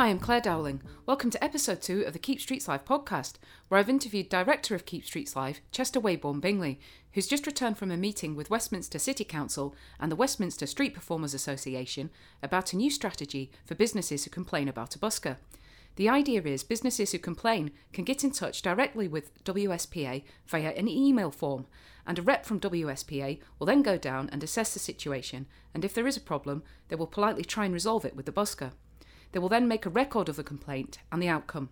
Hi, I'm Claire Dowling. Welcome to episode two of the Keep Streets Live podcast, where I've interviewed director of Keep Streets Live, Chester Wayborn Bingley, who's just returned from a meeting with Westminster City Council and the Westminster Street Performers Association about a new strategy for businesses who complain about a busker. The idea is businesses who complain can get in touch directly with WSPA via an email form, and a rep from WSPA will then go down and assess the situation, and if there is a problem, they will politely try and resolve it with the busker. They will then make a record of the complaint and the outcome.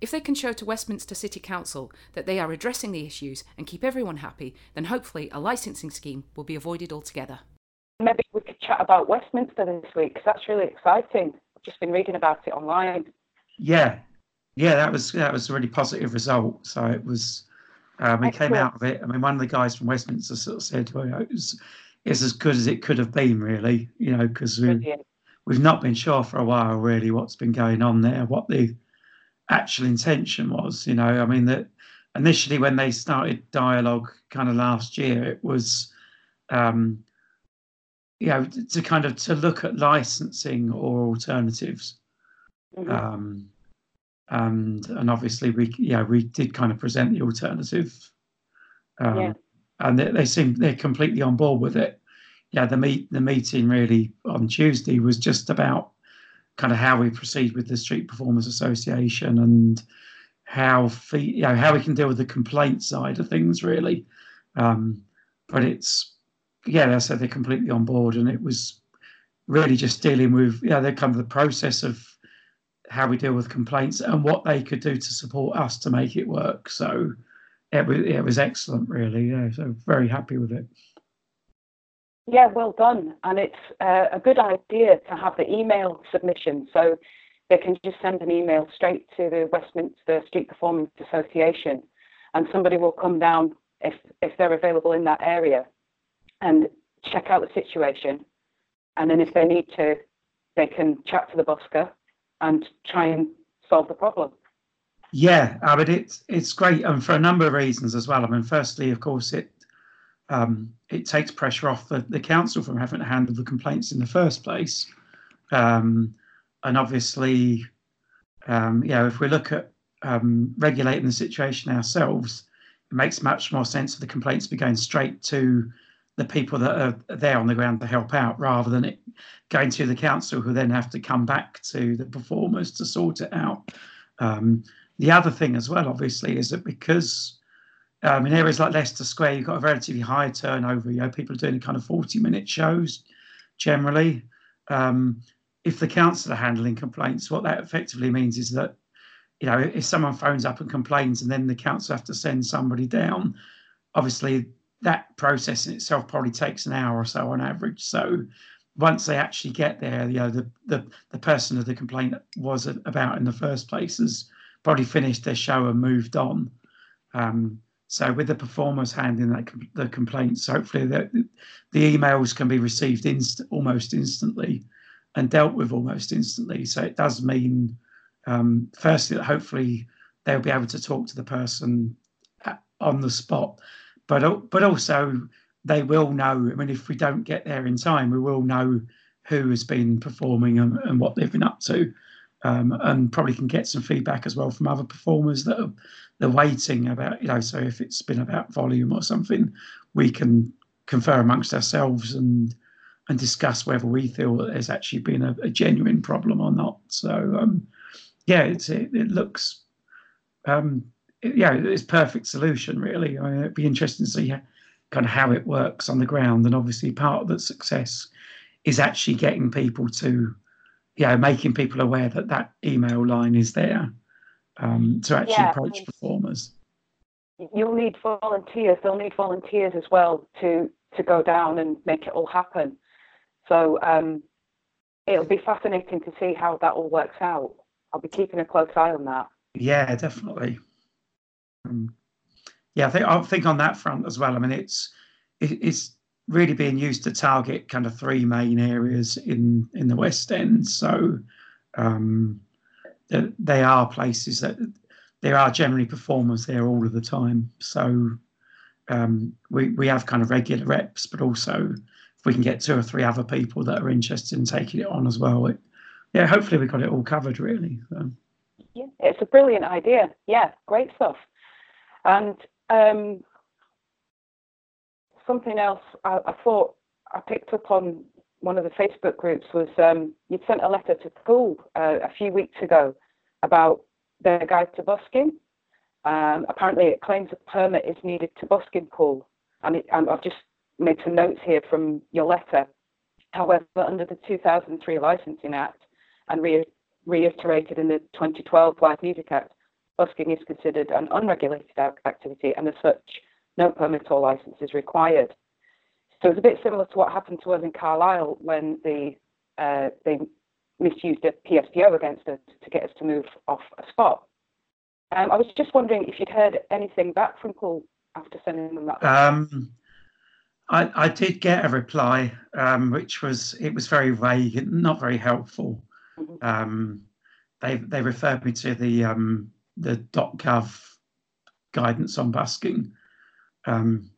If they can show to Westminster City Council that they are addressing the issues and keep everyone happy, then hopefully a licensing scheme will be avoided altogether. Maybe we could chat about Westminster this week because that's really exciting. I've just been reading about it online. Yeah, yeah, that was that was a really positive result. So it was, um, we came out of it. I mean, one of the guys from Westminster sort of said, well, it was, it's as good as it could have been, really, you know, because we, we've not been sure for a while, really, what's been going on there, what the actual intention was. You know, I mean, that initially when they started dialogue kind of last year, it was, um, you know, to kind of to look at licensing or alternatives. Mm-hmm. Um, and and obviously we yeah we did kind of present the alternative um, yeah. and they, they seem they're completely on board with it yeah the meet the meeting really on tuesday was just about kind of how we proceed with the street performers association and how you know how we can deal with the complaint side of things really um, but it's yeah I said they're completely on board and it was really just dealing with yeah they're kind of the process of how we deal with complaints and what they could do to support us to make it work. So it was it was excellent, really. Yeah, so very happy with it. Yeah, well done. And it's uh, a good idea to have the email submission so they can just send an email straight to the Westminster Street Performers Association, and somebody will come down if if they're available in that area and check out the situation. And then if they need to, they can chat to the busker and try and solve the problem. Yeah, I mean it's it's great, and for a number of reasons as well. I mean, firstly, of course, it um, it takes pressure off the, the council from having to handle the complaints in the first place, um, and obviously, um, you know, if we look at um, regulating the situation ourselves, it makes much more sense for the complaints to be going straight to the people that are there on the ground to help out rather than it going to the council who then have to come back to the performers to sort it out. Um, the other thing as well, obviously, is that because um, in areas like Leicester Square, you've got a relatively high turnover. You know, people are doing kind of 40 minute shows generally. Um, if the council are handling complaints, what that effectively means is that, you know, if someone phones up and complains and then the council have to send somebody down, obviously that process in itself probably takes an hour or so on average. So once they actually get there, you know, the, the, the person of the complaint was about in the first place has probably finished their show and moved on. Um, so with the performers handling that the complaints, hopefully the, the emails can be received inst- almost instantly and dealt with almost instantly. So it does mean, um, firstly, that hopefully they'll be able to talk to the person on the spot but but also they will know. I mean, if we don't get there in time, we will know who has been performing and, and what they've been up to, um, and probably can get some feedback as well from other performers that are waiting about. You know, so if it's been about volume or something, we can confer amongst ourselves and and discuss whether we feel that there's actually been a, a genuine problem or not. So um, yeah, it, it looks um, yeah, it's perfect solution really. I mean, it'd be interesting to see kind of how it works on the ground, and obviously part of the success is actually getting people to, you know, making people aware that that email line is there um, to actually yeah, approach performers. You'll need volunteers. They'll need volunteers as well to to go down and make it all happen. So um, it'll be fascinating to see how that all works out. I'll be keeping a close eye on that. Yeah, definitely. Um, yeah, I think I think on that front as well. I mean, it's it, it's really being used to target kind of three main areas in in the West End. So um, they are places that there are generally performers there all of the time. So um, we we have kind of regular reps, but also if we can get two or three other people that are interested in taking it on as well, it yeah, hopefully we got it all covered really. So. Yeah, it's a brilliant idea. Yeah, great stuff. And um, something else I, I, thought I picked up on one of the Facebook groups was um, you'd sent a letter to Poole uh, a few weeks ago about their guide to busking. Um, apparently, it claims a permit is needed to busk in Poole, and it, I've just made some notes here from your letter. However, under the 2003 Licensing Act and re- reiterated in the 2012 Live Music Act, busking is considered an unregulated activity, and as such, no permit or license is required. So it's a bit similar to what happened to us in Carlisle when the, uh, they misused a PSPO against us to get us to move off a spot. Um, I was just wondering if you'd heard anything back from Poole after sending them that. Um, I, I, did get a reply, um, which was it was very vague and not very helpful. Mm-hmm. Um, they they referred me to the um, the .gov guidance on busking, um,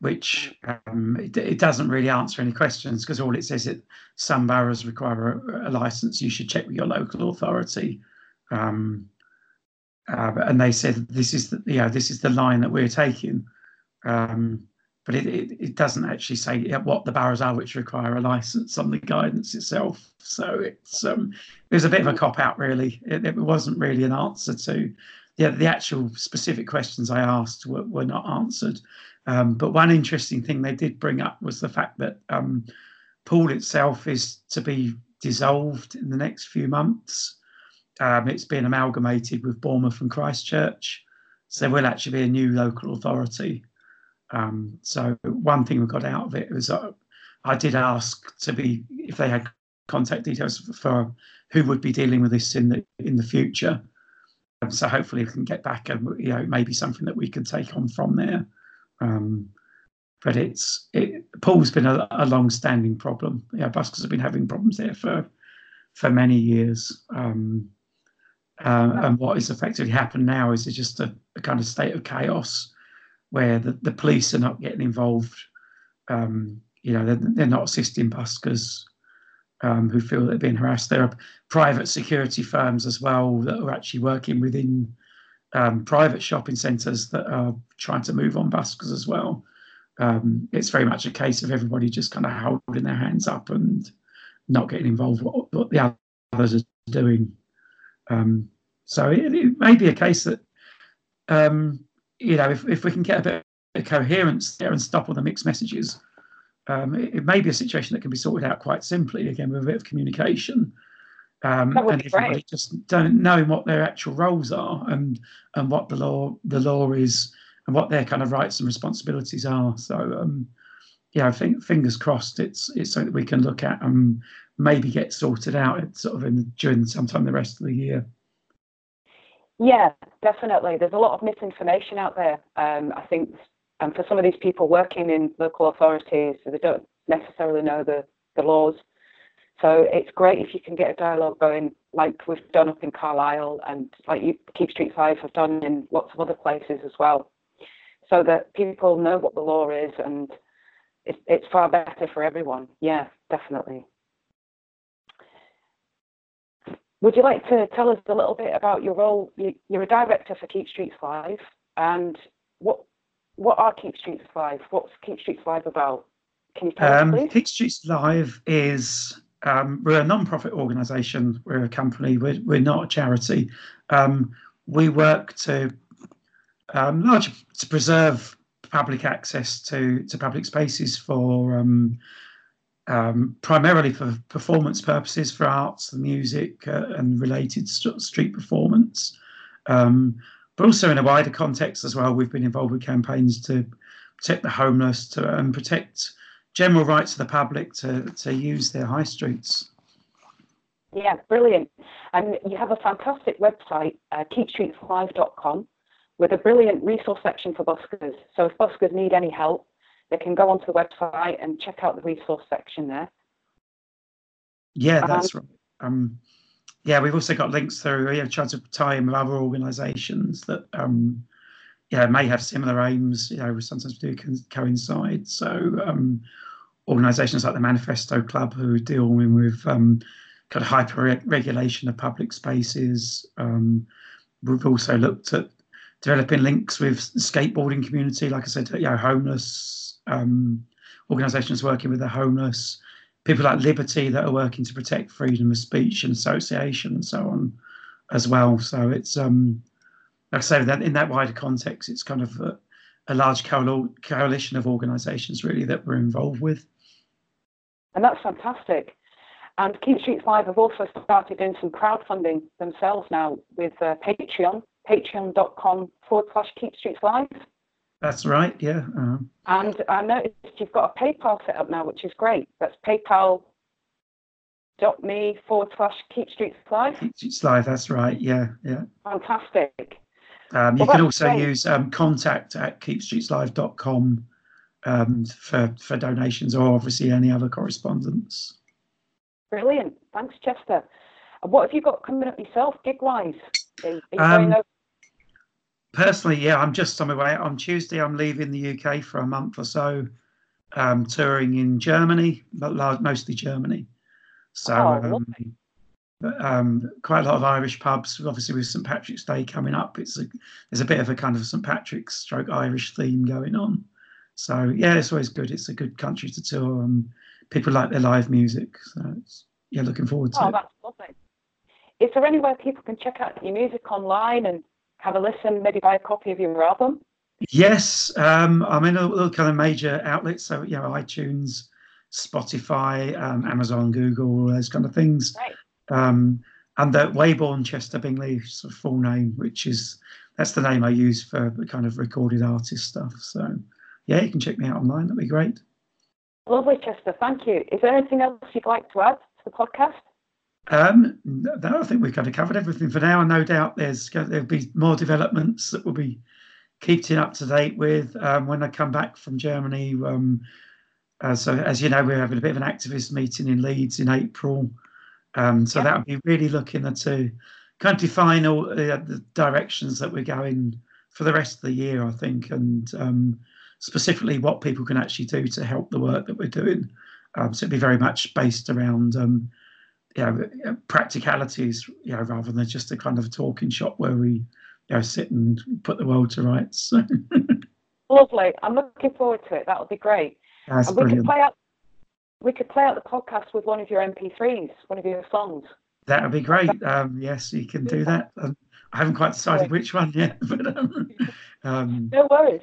which um, it, it, doesn't really answer any questions because all it says is some boroughs require a, a, license. You should check with your local authority. Um, uh, and they said this is the you know, this is the line that we're taking. Um, but it, it, it, doesn't actually say what the boroughs are which require a license on the guidance itself. So it's um, it was a bit of a cop out, really. It, it wasn't really an answer to yeah, the actual specific questions I asked were, were not answered. Um, but one interesting thing they did bring up was the fact that um, Poole itself is to be dissolved in the next few months. Um, it's been amalgamated with Bournemouth and Christchurch. So there will actually be a new local authority um, so one thing we got out of it was uh, I did ask to be if they had contact details for who would be dealing with this in the in the future. So hopefully we can get back and you know maybe something that we can take on from there. Um, but it's it, Poole's been a, a long-standing problem. Yeah, buskers have been having problems there for for many years. Um, uh, and what is effectively happened now is it's just a, a kind of state of chaos where the, the police are not getting involved. Um, you know, they're, they're, not assisting buskers um, who feel they're being harassed. There are private security firms as well that are actually working within um, private shopping centres that are trying to move on buskers as well. Um, it's very much a case of everybody just kind of holding their hands up and not getting involved what, what the others are doing. Um, so it, it, may be a case that um, you know, if, if we can get a bit of coherence there and stop all the mixed messages, um, it, it, may be a situation that can be sorted out quite simply, again, with a bit of communication. Um, and everybody great. just don't knowing what their actual roles are and and what the law the law is and what their kind of rights and responsibilities are. So um, yeah, I think fingers crossed it's it's something that we can look at and maybe get sorted out sort of in during sometime the rest of the year. Yeah, definitely. There's a lot of misinformation out there. Um, I think um, for some of these people working in local authorities, they don't necessarily know the, the laws. So it's great if you can get a dialogue going, like we've done up in Carlisle and like you, Keep Streets Live have done in lots of other places as well, so that people know what the law is and it's, it's far better for everyone. Yeah, definitely. Would you like to tell us a little bit about your role? You're a director for Keep Streets Live, and what what are Keep Streets Live? What's Keep Streets Live about? Can you tell um, us, please? Keep Streets Live is um, we're a non-profit organisation. We're a company. We're, we're not a charity. Um, we work to um, largely to preserve public access to to public spaces for um, um, primarily for performance purposes, for arts, the music, uh, and related st- street performance. Um, but also in a wider context as well, we've been involved with campaigns to protect the homeless to, and protect general rights of the public to, to use their high streets. Yeah, brilliant. And you have a fantastic website, uh, keepstreetslive.com, with a brilliant resource section for buskers. So if buskers need any help, they can go onto the website and check out the resource section there. Yeah, um, that's um, right. Um, yeah, we've also got links through. We have tried to tie in with other organisations that um, yeah may have similar aims. You know, sometimes do coincide. So um, organisations like the Manifesto Club, who dealing with um, kind of hyper regulation of public spaces. Um, we've also looked at developing links with the skateboarding community, like I said, you know, homeless um, organisations working with the homeless, people like Liberty that are working to protect freedom of speech and association and so on as well. So it's um, like I say that in that wider context, it's kind of a, a large coalition of organisations really that we're involved with. And that's fantastic. And Keep Streets Live have also started doing some crowdfunding themselves now with uh, Patreon, patreon.com forward slash Keep Streets Live. That's right, yeah. Uh-huh. And I noticed you've got a PayPal set up now, which is great. That's paypal.me forward slash Keep Streets Live. Keep Streets Live, that's right, yeah, yeah. Fantastic. Um, you well, can also great. use um, contact at keepstreetslive.com um, for, for donations or obviously any other correspondence. Brilliant. Thanks, Chester. And what have you got coming up yourself, gig wise? Um, personally, yeah, I'm just on my way. On Tuesday, I'm leaving the UK for a month or so, um, touring in Germany, but mostly Germany. So, oh, um, um, quite a lot of Irish pubs. Obviously, with St Patrick's Day coming up, it's a, there's a bit of a kind of St Patrick's stroke Irish theme going on. So yeah, it's always good. It's a good country to tour. and people like their live music. So it's, yeah, looking forward to oh, it. that's lovely. Is there anywhere people can check out your music online and have a listen, maybe buy a copy of your album? Yes, um, I'm in all kind of major outlets. So you know, iTunes, Spotify, um, Amazon, Google, those kind of things. Right. Um, and the Wayborn Chester Bingley's full name, which is that's the name I use for the kind of recorded artist stuff. So yeah, you can check me out online. That'd be great. Lovely, Chester. Thank you. Is there anything else you'd like to add to the podcast? Um, no, I think we've kind of covered everything for now. And no doubt there's there'll be more developments that we'll be keeping up to date with um, when I come back from Germany. Um, uh, so, as you know, we're having a bit of an activist meeting in Leeds in April. Um, so yeah. that would be really looking at to kind of define all uh, the directions that we're going for the rest of the year, I think, and um, specifically what people can actually do to help the work that we're doing. Um, so it'd be very much based around um, you know, practicalities, you know, rather than just a kind of a talking shop where we you know, sit and put the world to rights. Lovely. I'm looking forward to it. That would be great. That's and we brilliant. could play out we could play out the podcast with one of your MP3s, one of your songs. That would be great. Um, yes, you can do that. Um, I haven't quite decided which one yet, but um, um, no worries.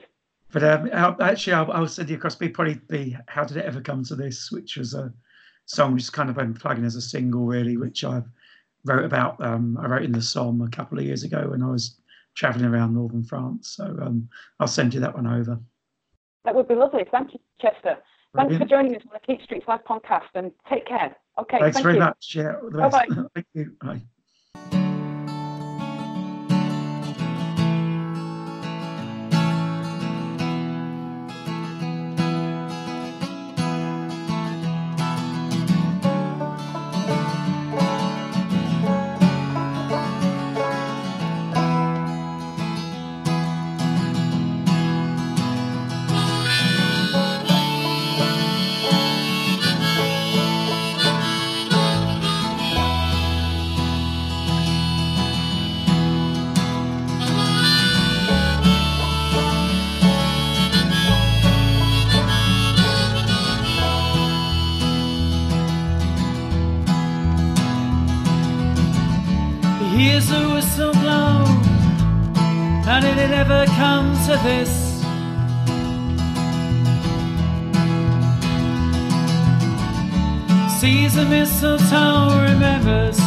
But um, I'll, actually, I'll, I'll, send you across. Be probably be "How Did It Ever Come to This," which was a song which kind of been plugging as a single, really, which I wrote about. Um, I wrote in the Somme a couple of years ago when I was travelling around northern France. So um, I'll send you that one over. That would be lovely. Thank you, Chester. Thanks for joining us on the Keep Streets Live podcast, and take care. Okay. Thanks thank very you. much. Yeah. Bye bye. thank you. Bye. This. Sees a mistletoe, remembers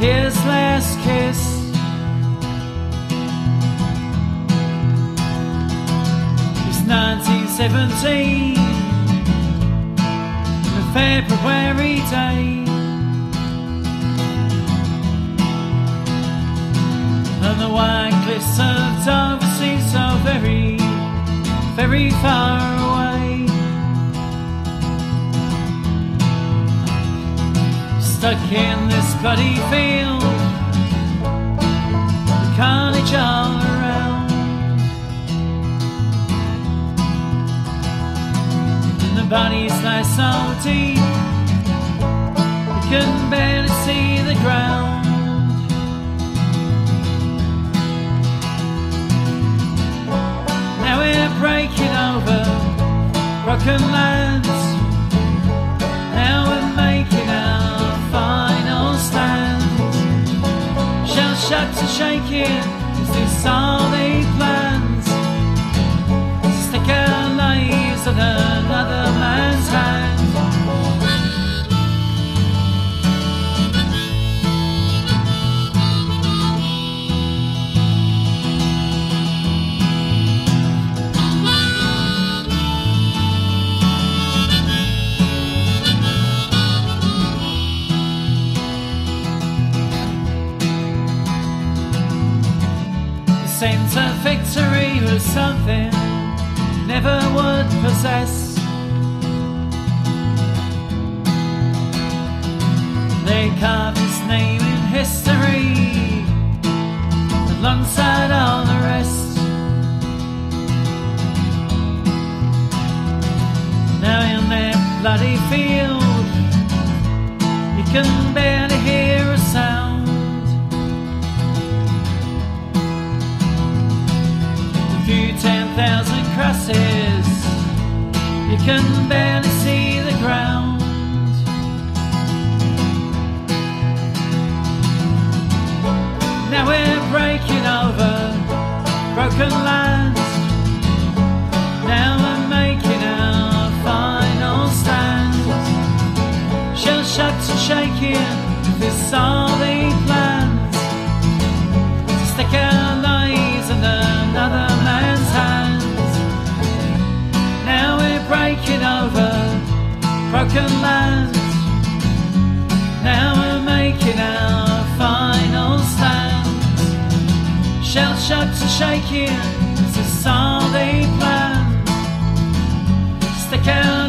his last kiss. It's 1917, a February day. The white cliffs of Dover so very, very far away. Stuck in this bloody field, the carnage all around. And the bodies lie so deep, can barely see the ground. Now we're breaking over broken lands. Now we're making our final stand. Shell shocks are shaking. Is this all they Sense of victory was something never would possess. They carved his name in history alongside all the rest. Now in that bloody field, you can barely hear a sound. Thousand crosses, you can barely see the ground. Now we're breaking over broken lands. Now we're making our final stand. Shell shocks and shaking, this all they lands. Now we're making our final stands. Shell shocks are shaking, this is all they plan. Stick our